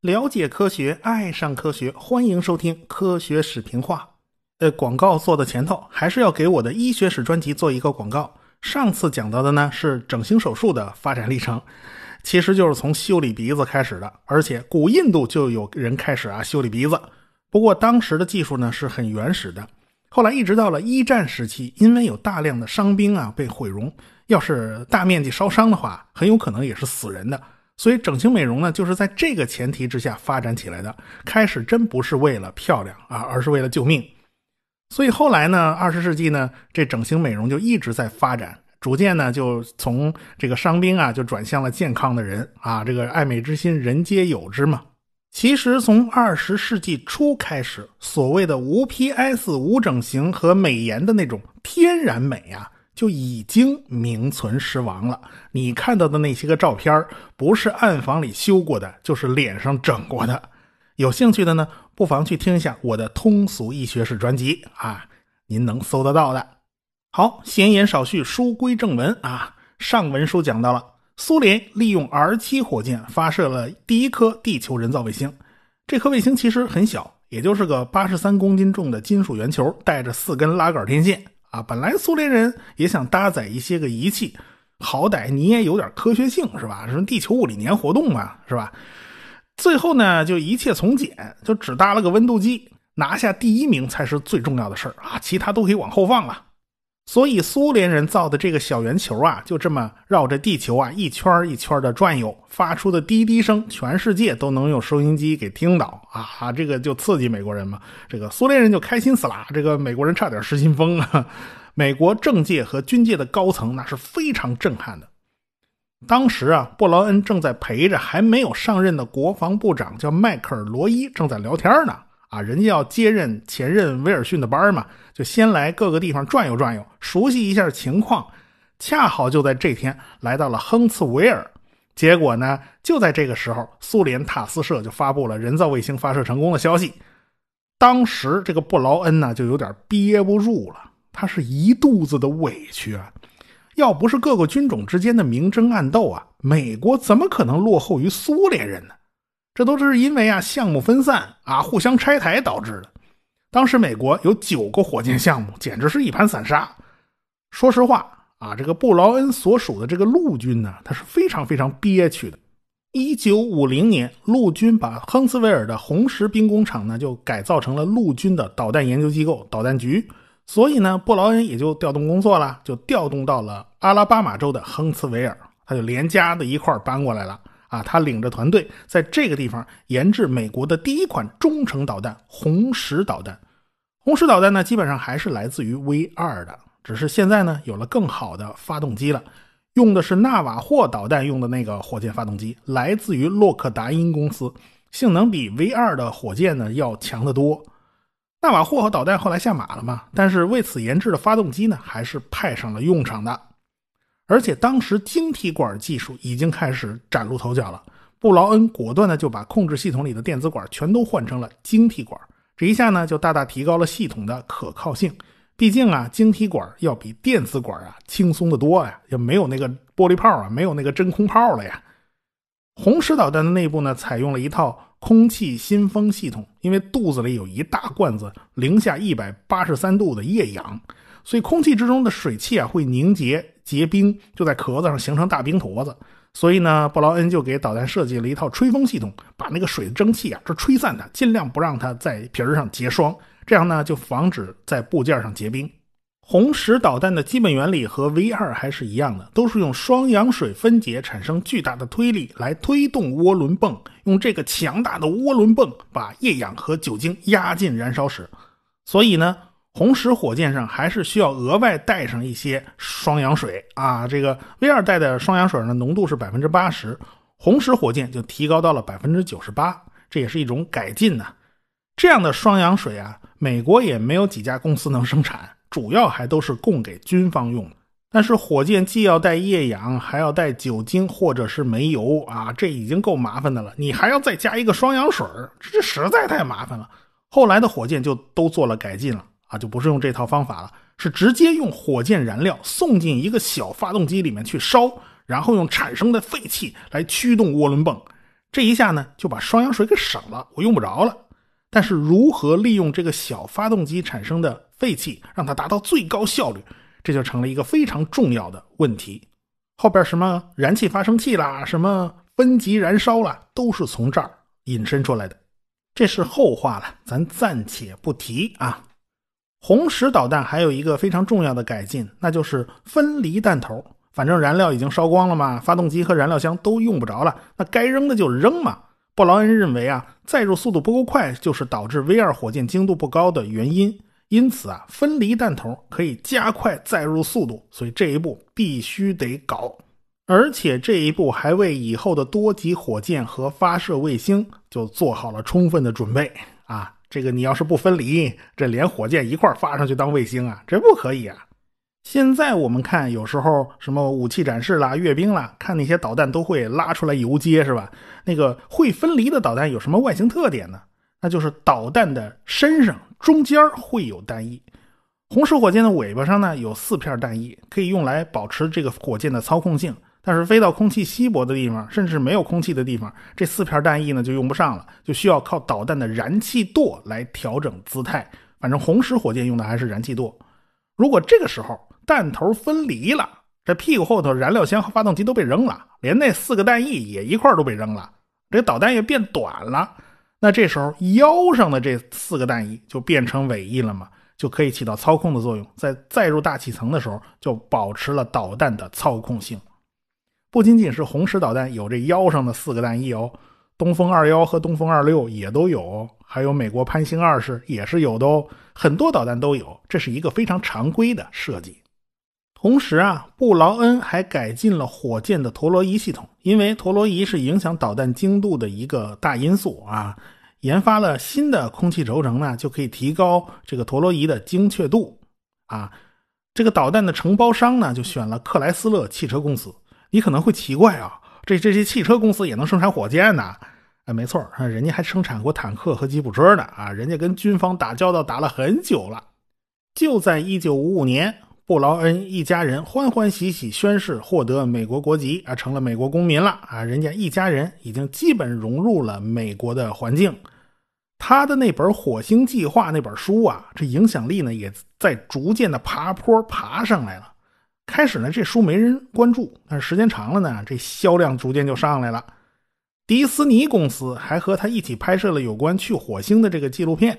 了解科学，爱上科学，欢迎收听《科学史评话》。呃，广告做的前头，还是要给我的医学史专辑做一个广告。上次讲到的呢是整形手术的发展历程，其实就是从修理鼻子开始的，而且古印度就有人开始啊修理鼻子。不过当时的技术呢是很原始的，后来一直到了一战时期，因为有大量的伤兵啊被毁容，要是大面积烧伤的话，很有可能也是死人的。所以整形美容呢，就是在这个前提之下发展起来的。开始真不是为了漂亮啊，而是为了救命。所以后来呢，二十世纪呢，这整形美容就一直在发展，逐渐呢就从这个伤兵啊，就转向了健康的人啊。这个爱美之心，人皆有之嘛。其实从二十世纪初开始，所谓的无 PS、无整形和美颜的那种天然美啊。就已经名存实亡了。你看到的那些个照片不是暗房里修过的，就是脸上整过的。有兴趣的呢，不妨去听一下我的通俗医学史专辑啊，您能搜得到的。好，闲言少叙，书归正文啊。上文书讲到了，苏联利用 R 七火箭发射了第一颗地球人造卫星。这颗卫星其实很小，也就是个八十三公斤重的金属圆球，带着四根拉杆天线。啊，本来苏联人也想搭载一些个仪器，好歹你也有点科学性是吧？什么地球物理年活动嘛，是吧？最后呢，就一切从简，就只搭了个温度计，拿下第一名才是最重要的事儿啊，其他都可以往后放了。所以苏联人造的这个小圆球啊，就这么绕着地球啊一圈一圈的转悠，发出的滴滴声，全世界都能用收音机给听到啊！这个就刺激美国人嘛，这个苏联人就开心死了，这个美国人差点失心疯啊！美国政界和军界的高层那是非常震撼的。当时啊，布劳恩正在陪着还没有上任的国防部长叫迈克尔·罗伊正在聊天呢。啊，人家要接任前任威尔逊的班嘛，就先来各个地方转悠转悠，熟悉一下情况。恰好就在这天来到了亨茨维尔，结果呢，就在这个时候，苏联塔斯社就发布了人造卫星发射成功的消息。当时这个布劳恩呢，就有点憋不住了，他是一肚子的委屈啊！要不是各个军种之间的明争暗斗啊，美国怎么可能落后于苏联人呢？这都是因为啊项目分散啊互相拆台导致的。当时美国有九个火箭项目，简直是一盘散沙。说实话啊，这个布劳恩所属的这个陆军呢，他是非常非常憋屈的。一九五零年，陆军把亨斯维尔的红石兵工厂呢就改造成了陆军的导弹研究机构导弹局，所以呢，布劳恩也就调动工作了，就调动到了阿拉巴马州的亨茨维尔，他就连家的一块搬过来了。啊，他领着团队在这个地方研制美国的第一款中程导弹——红石导弹。红石导弹呢，基本上还是来自于 V 二的，只是现在呢有了更好的发动机了，用的是纳瓦霍导弹用的那个火箭发动机，来自于洛克达因公司，性能比 V 二的火箭呢要强得多。纳瓦霍和导弹后来下马了嘛，但是为此研制的发动机呢，还是派上了用场的。而且当时晶体管技术已经开始崭露头角了，布劳恩果断的就把控制系统里的电子管全都换成了晶体管，这一下呢就大大提高了系统的可靠性。毕竟啊，晶体管要比电子管啊轻松的多呀，也没有那个玻璃泡啊，没有那个真空泡了呀。红石导弹的内部呢，采用了一套空气新风系统，因为肚子里有一大罐子零下一百八十三度的液氧，所以空气之中的水汽啊会凝结。结冰就在壳子上形成大冰坨子，所以呢，布劳恩就给导弹设计了一套吹风系统，把那个水的蒸汽啊，这吹散它，尽量不让它在皮儿上结霜，这样呢就防止在部件上结冰。红石导弹的基本原理和 V 二还是一样的，都是用双氧水分解产生巨大的推力来推动涡轮泵，用这个强大的涡轮泵把液氧和酒精压进燃烧室，所以呢。红石火箭上还是需要额外带上一些双氧水啊，这个 V 二带的双氧水呢浓度是百分之八十，红石火箭就提高到了百分之九十八，这也是一种改进呢。这样的双氧水啊，美国也没有几家公司能生产，主要还都是供给军方用。但是火箭既要带液氧，还要带酒精或者是煤油啊，这已经够麻烦的了，你还要再加一个双氧水，这实在太麻烦了。后来的火箭就都做了改进了。啊，就不是用这套方法了，是直接用火箭燃料送进一个小发动机里面去烧，然后用产生的废气来驱动涡轮泵。这一下呢，就把双氧水给省了，我用不着了。但是如何利用这个小发动机产生的废气，让它达到最高效率，这就成了一个非常重要的问题。后边什么燃气发生器啦，什么分级燃烧啦，都是从这儿引申出来的。这是后话了，咱暂且不提啊。红石导弹还有一个非常重要的改进，那就是分离弹头。反正燃料已经烧光了嘛，发动机和燃料箱都用不着了，那该扔的就扔嘛。布劳恩认为啊，载入速度不够快就是导致 V 二火箭精度不高的原因，因此啊，分离弹头可以加快载入速度，所以这一步必须得搞。而且这一步还为以后的多级火箭和发射卫星就做好了充分的准备啊！这个你要是不分离，这连火箭一块发上去当卫星啊，这不可以啊！现在我们看，有时候什么武器展示啦、阅兵啦，看那些导弹都会拉出来游街，是吧？那个会分离的导弹有什么外形特点呢？那就是导弹的身上中间会有弹翼。红石火箭的尾巴上呢有四片弹翼，可以用来保持这个火箭的操控性。但是飞到空气稀薄的地方，甚至没有空气的地方，这四片弹翼呢就用不上了，就需要靠导弹的燃气舵来调整姿态。反正红石火箭用的还是燃气舵。如果这个时候，弹头分离了，这屁股后头燃料箱和发动机都被扔了，连那四个弹翼也一块都被扔了，这导弹也变短了。那这时候腰上的这四个弹翼就变成尾翼了嘛，就可以起到操控的作用，在载入大气层的时候就保持了导弹的操控性。不仅仅是红石导弹有这腰上的四个弹翼哦，东风二幺和东风二六也都有，还有美国潘兴二式也是有的哦，很多导弹都有，这是一个非常常规的设计。同时啊，布劳恩还改进了火箭的陀螺仪系统，因为陀螺仪是影响导弹精度的一个大因素啊。研发了新的空气轴承呢，就可以提高这个陀螺仪的精确度啊。这个导弹的承包商呢，就选了克莱斯勒汽车公司。你可能会奇怪啊，这这些汽车公司也能生产火箭呢？啊，没错，人家还生产过坦克和吉普车呢啊，人家跟军方打交道打了很久了。就在一九五五年。布劳恩一家人欢欢喜喜宣誓获得美国国籍啊，成了美国公民了啊！人家一家人已经基本融入了美国的环境。他的那本《火星计划》那本书啊，这影响力呢也在逐渐的爬坡爬上来了。开始呢，这书没人关注，但是时间长了呢，这销量逐渐就上来了。迪斯尼公司还和他一起拍摄了有关去火星的这个纪录片。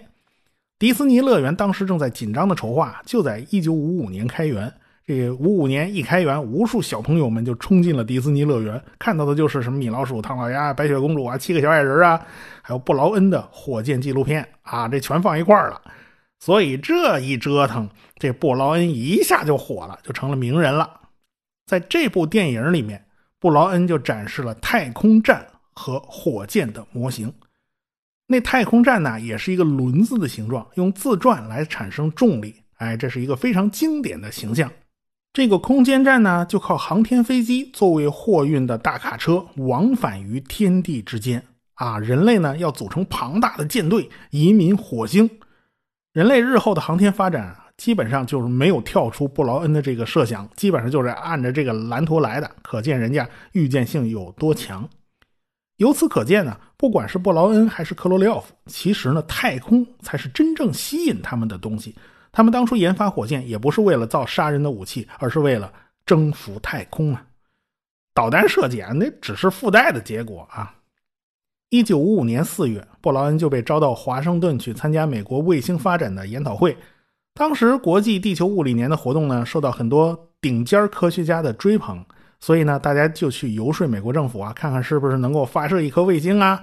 迪士尼乐园当时正在紧张的筹划，就在一九五五年开园。这五五年一开园，无数小朋友们就冲进了迪士尼乐园，看到的就是什么米老鼠、唐老鸭、白雪公主啊、七个小矮人啊，还有布劳恩的火箭纪录片啊，这全放一块了。所以这一折腾，这布劳恩一下就火了，就成了名人了。在这部电影里面，布劳恩就展示了太空站和火箭的模型。那太空站呢，也是一个轮子的形状，用自转来产生重力。哎，这是一个非常经典的形象。这个空间站呢，就靠航天飞机作为货运的大卡车，往返于天地之间。啊，人类呢要组成庞大的舰队，移民火星。人类日后的航天发展，基本上就是没有跳出布劳恩的这个设想，基本上就是按着这个蓝图来的。可见人家预见性有多强。由此可见呢，不管是布劳恩还是克罗廖夫，其实呢，太空才是真正吸引他们的东西。他们当初研发火箭也不是为了造杀人的武器，而是为了征服太空啊。导弹设计啊，那只是附带的结果啊。一九五五年四月，布劳恩就被招到华盛顿去参加美国卫星发展的研讨会。当时国际地球物理年的活动呢，受到很多顶尖科学家的追捧。所以呢，大家就去游说美国政府啊，看看是不是能够发射一颗卫星啊？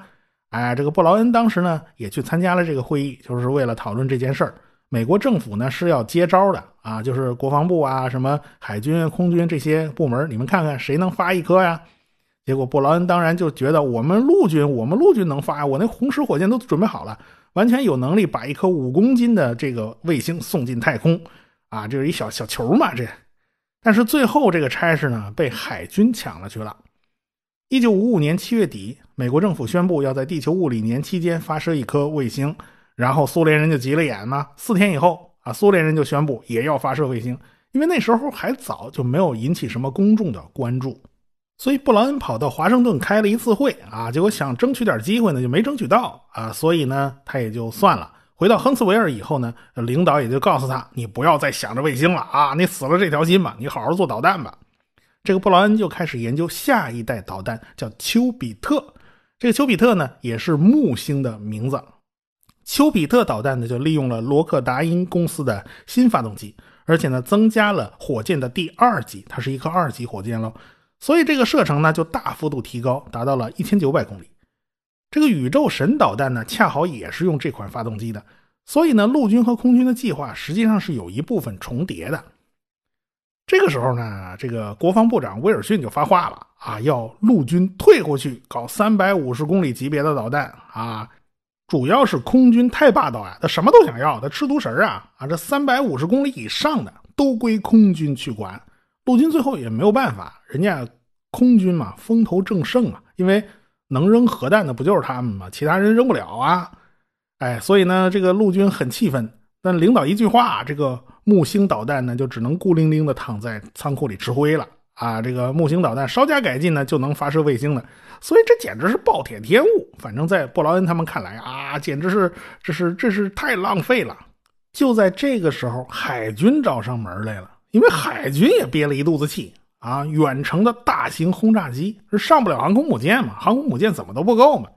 哎，这个布劳恩当时呢也去参加了这个会议，就是为了讨论这件事儿。美国政府呢是要接招的啊，就是国防部啊、什么海军、空军这些部门，你们看看谁能发一颗呀？结果布劳恩当然就觉得我们陆军，我们陆军能发，我那红石火箭都准备好了，完全有能力把一颗五公斤的这个卫星送进太空啊，这是一小小球嘛，这。但是最后这个差事呢，被海军抢了去了。一九五五年七月底，美国政府宣布要在地球物理年期间发射一颗卫星，然后苏联人就急了眼嘛。四天以后啊，苏联人就宣布也要发射卫星，因为那时候还早，就没有引起什么公众的关注。所以布劳恩跑到华盛顿开了一次会啊，结果想争取点机会呢，就没争取到啊，所以呢，他也就算了。回到亨斯维尔以后呢，领导也就告诉他：“你不要再想着卫星了啊，你死了这条心吧，你好好做导弹吧。”这个布劳恩就开始研究下一代导弹，叫丘比特。这个丘比特呢，也是木星的名字。丘比特导弹呢，就利用了罗克达因公司的新发动机，而且呢，增加了火箭的第二级，它是一颗二级火箭喽。所以这个射程呢就大幅度提高，达到了一千九百公里。这个宇宙神导弹呢，恰好也是用这款发动机的。所以呢，陆军和空军的计划实际上是有一部分重叠的。这个时候呢，这个国防部长威尔逊就发话了啊，要陆军退过去搞三百五十公里级别的导弹啊，主要是空军太霸道啊，他什么都想要，他吃独食啊啊，这三百五十公里以上的都归空军去管。陆军最后也没有办法，人家空军嘛风头正盛啊，因为能扔核弹的不就是他们吗？其他人扔不了啊，哎，所以呢，这个陆军很气愤。但领导一句话，这个木星导弹呢就只能孤零零的躺在仓库里吃灰了啊！这个木星导弹稍加改进呢就能发射卫星了，所以这简直是暴殄天物。反正，在布劳恩他们看来啊，简直是这是这是太浪费了。就在这个时候，海军找上门来了。因为海军也憋了一肚子气啊，远程的大型轰炸机是上不了航空母舰嘛，航空母舰怎么都不够嘛，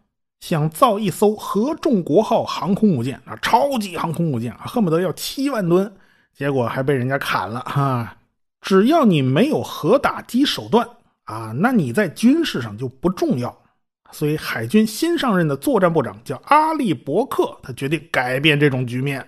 想造一艘合众国号航空母舰啊，超级航空母舰啊，恨不得要七万吨，结果还被人家砍了哈。只要你没有核打击手段啊，那你在军事上就不重要。所以海军新上任的作战部长叫阿利伯克，他决定改变这种局面。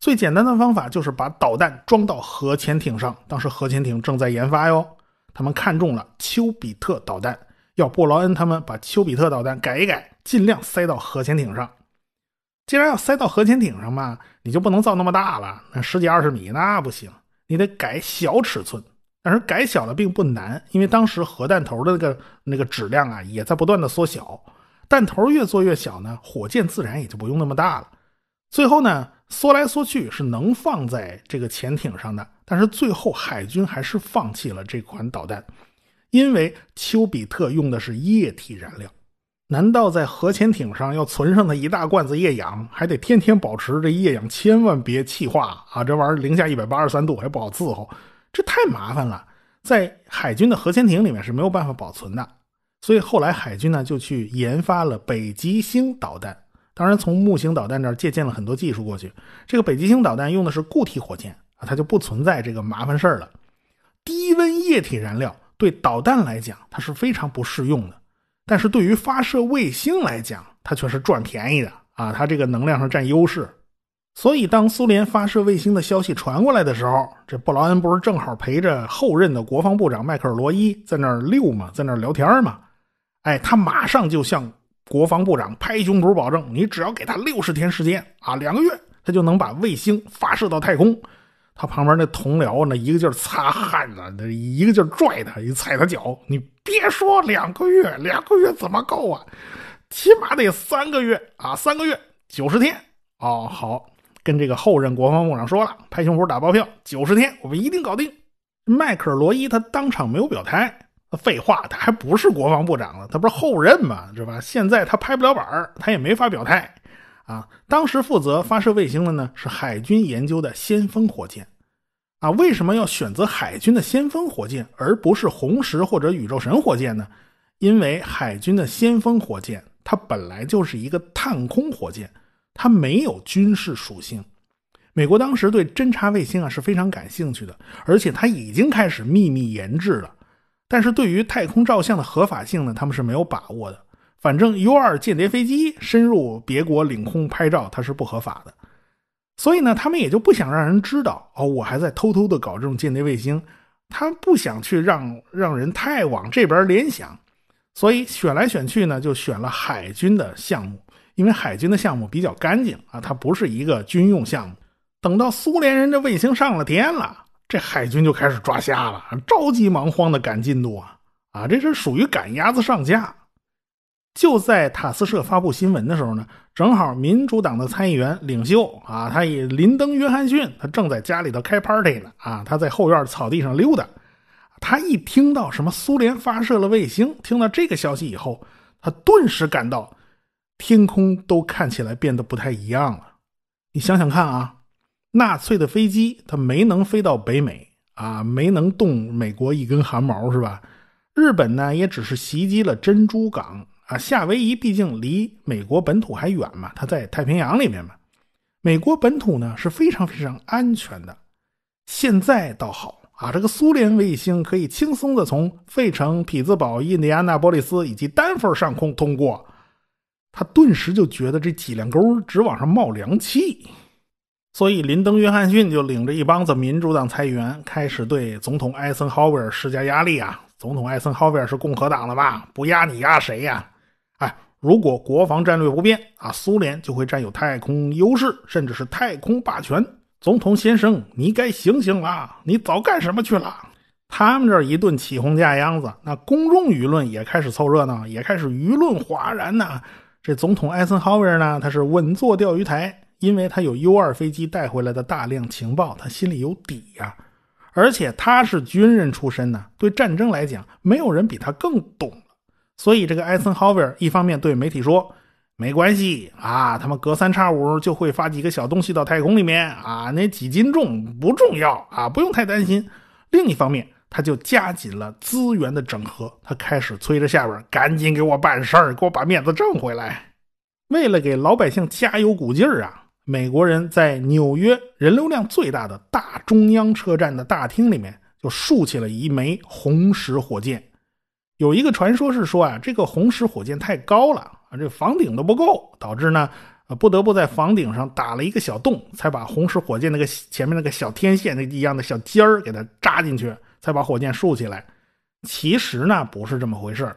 最简单的方法就是把导弹装到核潜艇上。当时核潜艇正在研发哟，他们看中了丘比特导弹，要布劳恩他们把丘比特导弹改一改，尽量塞到核潜艇上。既然要塞到核潜艇上嘛，你就不能造那么大了，那十几二十米那不行，你得改小尺寸。但是改小了并不难，因为当时核弹头的那个那个质量啊也在不断的缩小，弹头越做越小呢，火箭自然也就不用那么大了。最后呢？缩来缩去是能放在这个潜艇上的，但是最后海军还是放弃了这款导弹，因为丘比特用的是液体燃料，难道在核潜艇上要存上那一大罐子液氧，还得天天保持这液氧千万别气化啊！这玩意儿零下一百八十三度还不好伺候，这太麻烦了，在海军的核潜艇里面是没有办法保存的，所以后来海军呢就去研发了北极星导弹。当然，从木星导弹这儿借鉴了很多技术过去。这个北极星导弹用的是固体火箭啊，它就不存在这个麻烦事儿了。低温液体燃料对导弹来讲它是非常不适用的，但是对于发射卫星来讲，它却是赚便宜的啊，它这个能量上占优势。所以，当苏联发射卫星的消息传过来的时候，这布劳恩不是正好陪着后任的国防部长迈克尔罗伊在那儿溜嘛，在那儿聊天嘛？哎，他马上就向。国防部长拍胸脯保证：“你只要给他六十天时间啊，两个月，他就能把卫星发射到太空。”他旁边那同僚呢，一个劲儿擦汗呢，那一个劲儿拽他，一踩他脚：“你别说两个月，两个月怎么够啊？起码得三个月啊，三个月九十天哦。”好，跟这个后任国防部长说了，拍胸脯打包票，九十天我们一定搞定。迈克尔·罗伊他当场没有表态。废话，他还不是国防部长了，他不是后任嘛，是吧？现在他拍不了板他也没法表态，啊，当时负责发射卫星的呢是海军研究的先锋火箭，啊，为什么要选择海军的先锋火箭而不是红石或者宇宙神火箭呢？因为海军的先锋火箭它本来就是一个探空火箭，它没有军事属性。美国当时对侦察卫星啊是非常感兴趣的，而且它已经开始秘密研制了。但是对于太空照相的合法性呢，他们是没有把握的。反正 U-2 间谍飞机深入别国领空拍照，它是不合法的。所以呢，他们也就不想让人知道哦，我还在偷偷的搞这种间谍卫星。他不想去让让人太往这边联想，所以选来选去呢，就选了海军的项目，因为海军的项目比较干净啊，它不是一个军用项目。等到苏联人的卫星上了天了。这海军就开始抓瞎了，着急忙慌的赶进度啊！啊，这是属于赶鸭子上架。就在塔斯社发布新闻的时候呢，正好民主党的参议员领袖啊，他以林登·约翰逊，他正在家里头开 party 呢啊，他在后院草地上溜达。他一听到什么苏联发射了卫星，听到这个消息以后，他顿时感到天空都看起来变得不太一样了。你想想看啊，纳粹的飞机它没能飞到北美啊，没能动美国一根汗毛是吧？日本呢，也只是袭击了珍珠港啊。夏威夷毕竟离美国本土还远嘛，它在太平洋里面嘛。美国本土呢是非常非常安全的。现在倒好啊，这个苏联卫星可以轻松的从费城、匹兹堡、印第安纳波利斯以及丹佛上空通过，他顿时就觉得这脊梁沟直往上冒凉气。所以林登·约翰逊就领着一帮子民主党参议员开始对总统艾森豪威尔施加压力啊。总统艾森豪威尔是共和党的吧？不压你压谁呀？哎，如果国防战略不变啊，苏联就会占有太空优势，甚至是太空霸权。总统先生，你该醒醒了！你早干什么去了？他们这一顿起哄架秧子，那公众舆论也开始凑热闹，也开始舆论哗然呐。这总统艾森豪威尔呢，他是稳坐钓鱼台，因为他有 U 二飞机带回来的大量情报，他心里有底呀。而且他是军人出身呢，对战争来讲，没有人比他更懂了所以这个艾森豪威尔一方面对媒体说：“没关系啊，他们隔三差五就会发几个小东西到太空里面啊，那几斤重不重要啊，不用太担心。”另一方面，他就加紧了资源的整合，他开始催着下边赶紧给我办事儿，给我把面子挣回来。为了给老百姓加油鼓劲儿啊！美国人在纽约人流量最大的大中央车站的大厅里面，就竖起了一枚红石火箭。有一个传说是说啊，这个红石火箭太高了啊，这房顶都不够，导致呢，不得不在房顶上打了一个小洞，才把红石火箭那个前面那个小天线那一样的小尖儿给它扎进去，才把火箭竖起来。其实呢，不是这么回事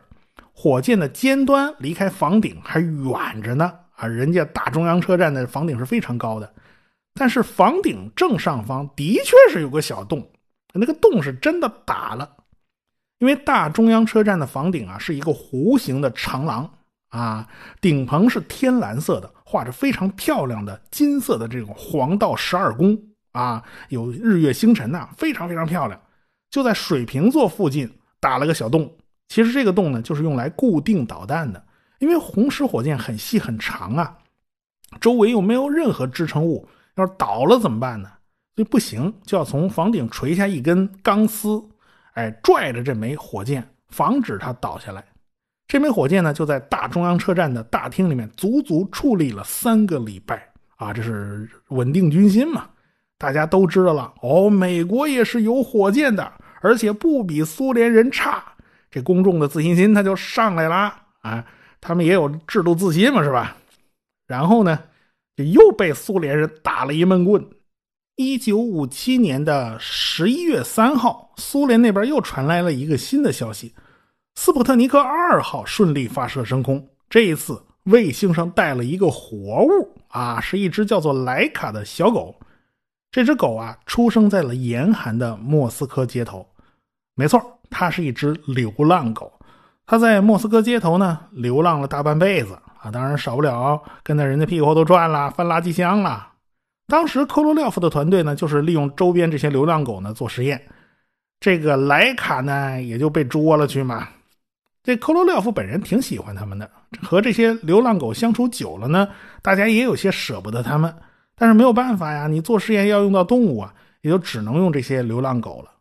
火箭的尖端离开房顶还远着呢。啊，人家大中央车站的房顶是非常高的，但是房顶正上方的确是有个小洞，那个洞是真的打了，因为大中央车站的房顶啊是一个弧形的长廊啊，顶棚是天蓝色的，画着非常漂亮的金色的这种黄道十二宫啊，有日月星辰呐，非常非常漂亮。就在水瓶座附近打了个小洞，其实这个洞呢就是用来固定导弹的。因为红石火箭很细很长啊，周围又没有任何支撑物，要是倒了怎么办呢？所以不行，就要从房顶垂下一根钢丝，哎，拽着这枚火箭，防止它倒下来。这枚火箭呢，就在大中央车站的大厅里面足足矗立了三个礼拜啊，这是稳定军心嘛。大家都知道了，哦，美国也是有火箭的，而且不比苏联人差，这公众的自信心它就上来了啊。他们也有制度自信嘛，是吧？然后呢，就又被苏联人打了一闷棍。一九五七年的十一月三号，苏联那边又传来了一个新的消息：斯普特尼克二号顺利发射升空。这一次，卫星上带了一个活物啊，是一只叫做莱卡的小狗。这只狗啊，出生在了严寒的莫斯科街头。没错，它是一只流浪狗。他在莫斯科街头呢流浪了大半辈子啊，当然少不了跟在人家屁股后头转了，翻垃圾箱了。当时科罗廖夫的团队呢，就是利用周边这些流浪狗呢做实验，这个莱卡呢也就被捉了去嘛。这科罗廖夫本人挺喜欢他们的，和这些流浪狗相处久了呢，大家也有些舍不得他们，但是没有办法呀，你做实验要用到动物啊，也就只能用这些流浪狗了。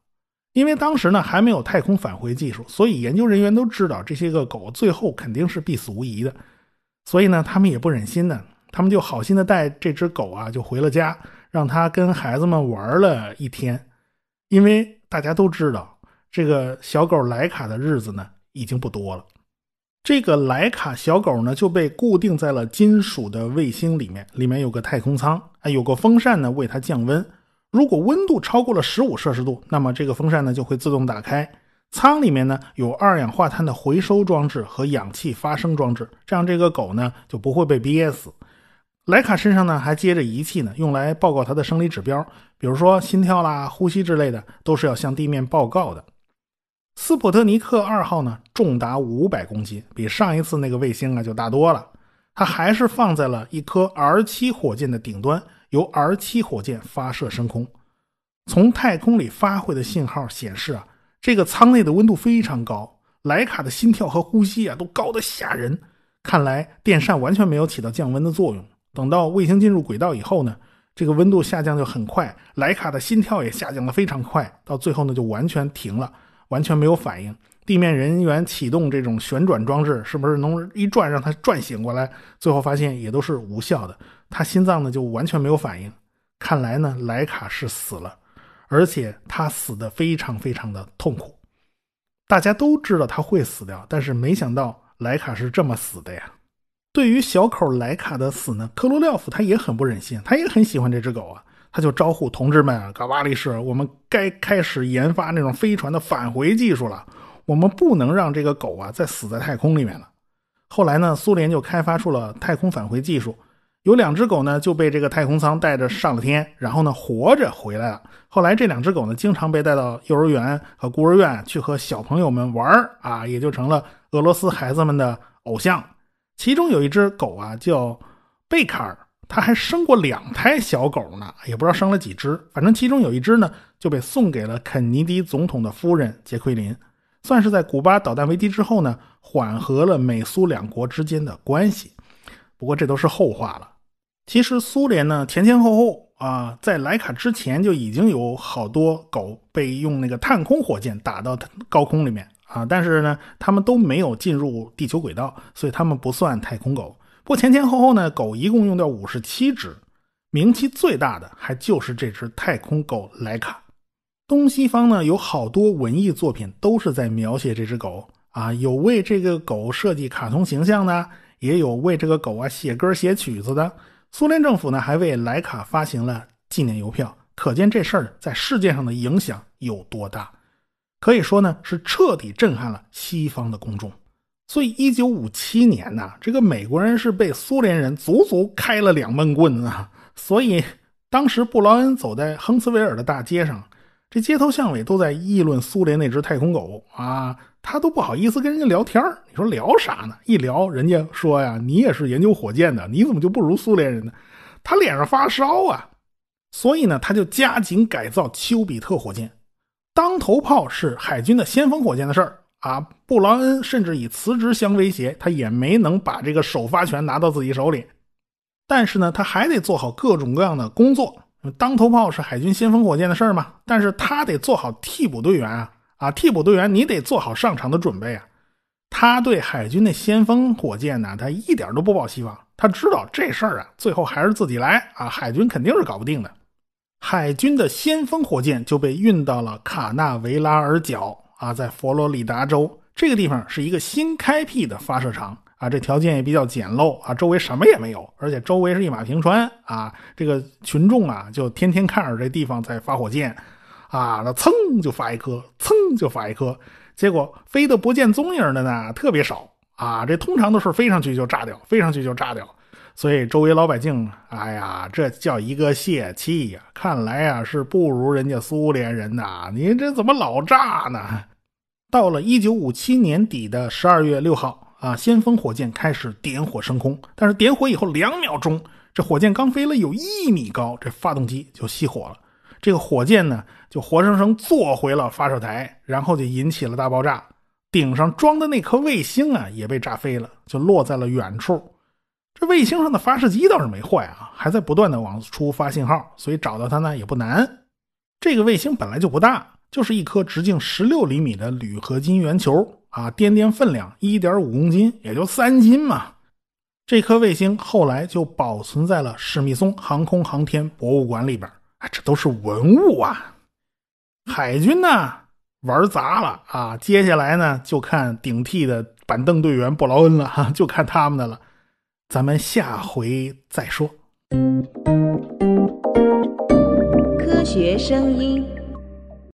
因为当时呢还没有太空返回技术，所以研究人员都知道这些个狗最后肯定是必死无疑的，所以呢他们也不忍心呢，他们就好心的带这只狗啊就回了家，让它跟孩子们玩了一天。因为大家都知道这个小狗莱卡的日子呢已经不多了，这个莱卡小狗呢就被固定在了金属的卫星里面，里面有个太空舱，啊有个风扇呢为它降温。如果温度超过了十五摄氏度，那么这个风扇呢就会自动打开。舱里面呢有二氧化碳的回收装置和氧气发生装置，这样这个狗呢就不会被憋死。莱卡身上呢还接着仪器呢，用来报告它的生理指标，比如说心跳啦、呼吸之类的，都是要向地面报告的。斯普特尼克二号呢，重达五百公斤，比上一次那个卫星啊就大多了。它还是放在了一颗 R 七火箭的顶端，由 R 七火箭发射升空。从太空里发回的信号显示啊，这个舱内的温度非常高，莱卡的心跳和呼吸啊都高的吓人。看来电扇完全没有起到降温的作用。等到卫星进入轨道以后呢，这个温度下降就很快，莱卡的心跳也下降的非常快，到最后呢就完全停了，完全没有反应。地面人员启动这种旋转装置，是不是能一转让它转醒过来？最后发现也都是无效的，他心脏呢就完全没有反应。看来呢，莱卡是死了，而且他死的非常非常的痛苦。大家都知道他会死掉，但是没想到莱卡是这么死的呀。对于小口莱卡的死呢，科罗廖夫他也很不忍心，他也很喜欢这只狗啊，他就招呼同志们啊，嘎巴利士，我们该开始研发那种飞船的返回技术了。我们不能让这个狗啊再死在太空里面了。后来呢，苏联就开发出了太空返回技术，有两只狗呢就被这个太空舱带着上了天，然后呢活着回来了。后来这两只狗呢经常被带到幼儿园和孤儿院去和小朋友们玩啊，也就成了俄罗斯孩子们的偶像。其中有一只狗啊叫贝卡尔，它还生过两胎小狗呢，也不知道生了几只，反正其中有一只呢就被送给了肯尼迪总统的夫人杰奎琳。算是在古巴导弹危机之后呢，缓和了美苏两国之间的关系。不过这都是后话了。其实苏联呢前前后后啊，在莱卡之前就已经有好多狗被用那个探空火箭打到高空里面啊，但是呢，他们都没有进入地球轨道，所以他们不算太空狗。不过前前后后呢，狗一共用掉五十七只，名气最大的还就是这只太空狗莱卡。东西方呢有好多文艺作品都是在描写这只狗啊，有为这个狗设计卡通形象的，也有为这个狗啊写歌写曲子的。苏联政府呢还为莱卡发行了纪念邮票，可见这事儿在世界上的影响有多大。可以说呢是彻底震撼了西方的公众。所以一九五七年呢，这个美国人是被苏联人足足开了两闷棍啊。所以当时布劳恩走在亨茨维尔的大街上。这街头巷尾都在议论苏联那只太空狗啊，他都不好意思跟人家聊天你说聊啥呢？一聊，人家说呀：“你也是研究火箭的，你怎么就不如苏联人呢？”他脸上发烧啊，所以呢，他就加紧改造丘比特火箭。当头炮是海军的先锋火箭的事儿啊，布劳恩甚至以辞职相威胁，他也没能把这个首发权拿到自己手里。但是呢，他还得做好各种各样的工作。当头炮是海军先锋火箭的事儿嘛？但是他得做好替补队员啊！啊，替补队员你得做好上场的准备啊！他对海军的先锋火箭呢，他一点都不抱希望。他知道这事儿啊，最后还是自己来啊！海军肯定是搞不定的。海军的先锋火箭就被运到了卡纳维拉尔角啊，在佛罗里达州这个地方是一个新开辟的发射场。啊，这条件也比较简陋啊，周围什么也没有，而且周围是一马平川啊。这个群众啊，就天天看着这地方在发火箭，啊，那噌就发一颗，噌就发一颗，结果飞得不见踪影的呢特别少啊。这通常都是飞上去就炸掉，飞上去就炸掉。所以周围老百姓，哎呀，这叫一个泄气呀！看来啊是不如人家苏联人呐，你这怎么老炸呢？到了一九五七年底的十二月六号。啊！先锋火箭开始点火升空，但是点火以后两秒钟，这火箭刚飞了有一米高，这发动机就熄火了。这个火箭呢，就活生生坐回了发射台，然后就引起了大爆炸。顶上装的那颗卫星啊，也被炸飞了，就落在了远处。这卫星上的发射机倒是没坏啊，还在不断的往出发信号，所以找到它呢也不难。这个卫星本来就不大，就是一颗直径十六厘米的铝合金圆球。啊，掂掂分量，一点五公斤，也就三斤嘛。这颗卫星后来就保存在了史密松航空航天博物馆里边。啊，这都是文物啊。海军呢玩砸了啊，接下来呢就看顶替的板凳队员布劳恩了哈，就看他们的了。咱们下回再说。科学声音。